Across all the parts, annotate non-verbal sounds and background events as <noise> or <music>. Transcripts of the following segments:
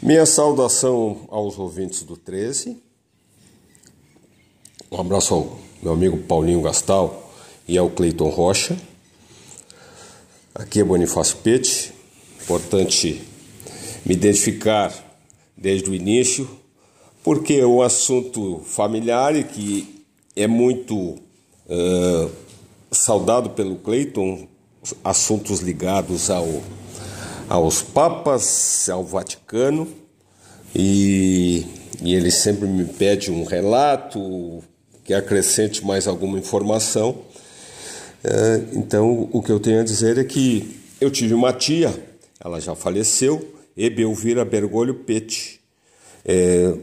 Minha saudação aos ouvintes do 13. Um abraço ao meu amigo Paulinho Gastal e ao Cleiton Rocha. Aqui é Bonifácio Pete. Importante me identificar desde o início, porque é um assunto familiar e que é muito uh, saudado pelo Cleiton, assuntos ligados ao aos papas, ao Vaticano, e, e ele sempre me pede um relato que acrescente mais alguma informação. É, então, o que eu tenho a dizer é que eu tive uma tia, ela já faleceu, Ebelvira Bergoglio Pete, é,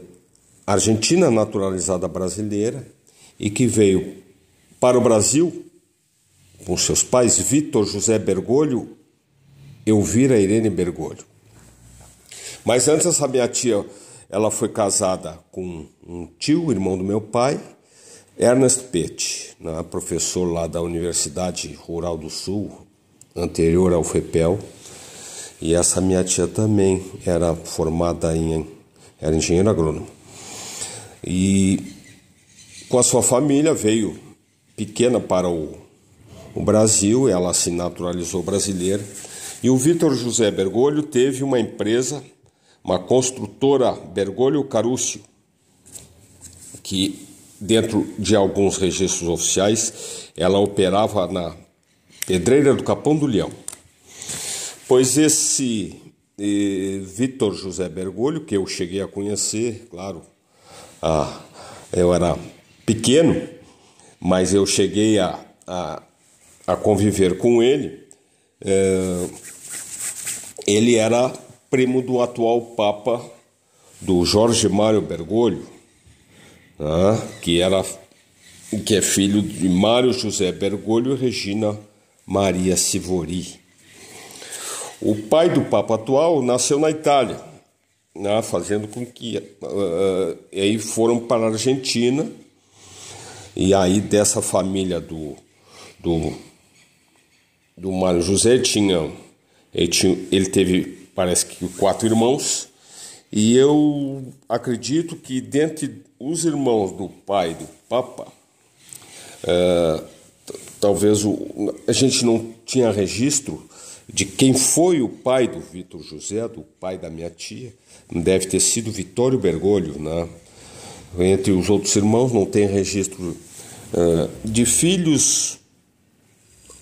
argentina naturalizada brasileira, e que veio para o Brasil com seus pais, Vitor José Bergoglio Elvira Irene Bergoglio. Mas antes essa minha tia, ela foi casada com um tio, irmão do meu pai, Ernest Pete, né, professor lá da Universidade Rural do Sul, anterior ao FEPEL. E essa minha tia também era formada em era engenheiro agrônomo. E com a sua família veio pequena para o, o Brasil, ela se naturalizou brasileira e o Vitor José Bergoglio teve uma empresa, uma construtora Bergoglio Carúcio, que dentro de alguns registros oficiais ela operava na Pedreira do Capão do Leão. Pois esse eh, Vitor José Bergoglio, que eu cheguei a conhecer, claro, ah, eu era pequeno, mas eu cheguei a, a, a conviver com ele. Eh, ele era primo do atual Papa, do Jorge Mário Bergoglio, né, que, era, que é filho de Mário José Bergoglio e Regina Maria Sivori. O pai do Papa atual nasceu na Itália, né, fazendo com que uh, aí foram para a Argentina e aí dessa família do, do, do Mário José tinha ele, tinha, ele teve, parece que, quatro irmãos, e eu acredito que dentre os irmãos do pai do Papa, é, talvez o, a gente não tinha registro de quem foi o pai do Vitor José, do pai da minha tia, deve ter sido Vitório Bergoglio, né? Entre os outros irmãos não tem registro uh, de filhos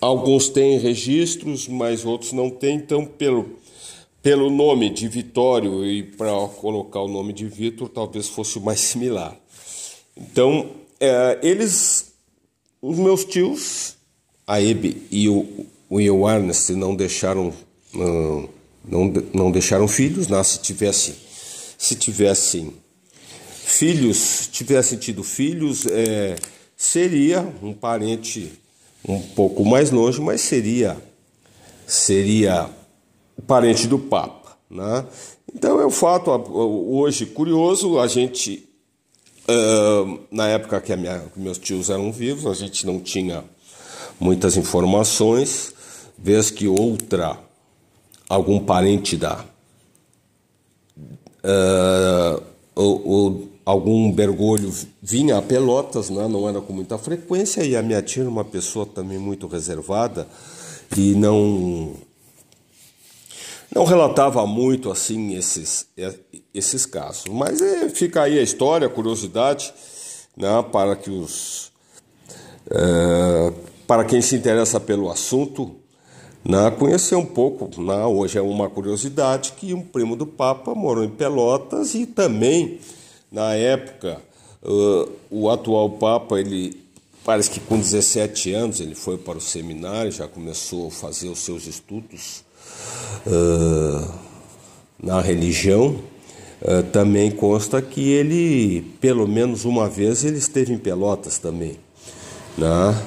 Alguns têm registros, mas outros não têm. Então, pelo, pelo nome de Vitório e para colocar o nome de Vitor, talvez fosse mais <laughs> similar. Então, é, eles, os meus tios, a Ebe e o, o Ernest, não deixaram, não, não, não deixaram filhos, né? se tivessem, se tivessem filhos, tivessem tido filhos, é, seria um parente um pouco mais longe, mas seria seria parente do Papa, né? Então é um fato hoje curioso a gente uh, na época que, minha, meus tios eram vivos a gente não tinha muitas informações, vez que outra algum parente da uh, ou, ou algum bergolho vinha a Pelotas, né? não era com muita frequência, e a minha tia era uma pessoa também muito reservada e não não relatava muito assim esses, esses casos. Mas é, fica aí a história, a curiosidade, né? para que os é, para quem se interessa pelo assunto, né? conhecer um pouco. Né? Hoje é uma curiosidade que um primo do Papa morou em Pelotas e também na época, uh, o atual Papa, ele parece que com 17 anos ele foi para o seminário, já começou a fazer os seus estudos uh, na religião. Uh, também consta que ele, pelo menos uma vez, ele esteve em Pelotas também. Né?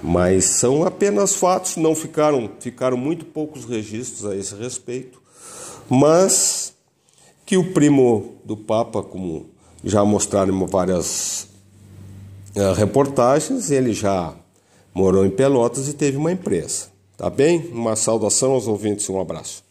Mas são apenas fatos, não ficaram, ficaram muito poucos registros a esse respeito. Mas que o primo do Papa, como já mostraram várias uh, reportagens, ele já morou em Pelotas e teve uma empresa. Tá bem? Uma saudação aos ouvintes e um abraço.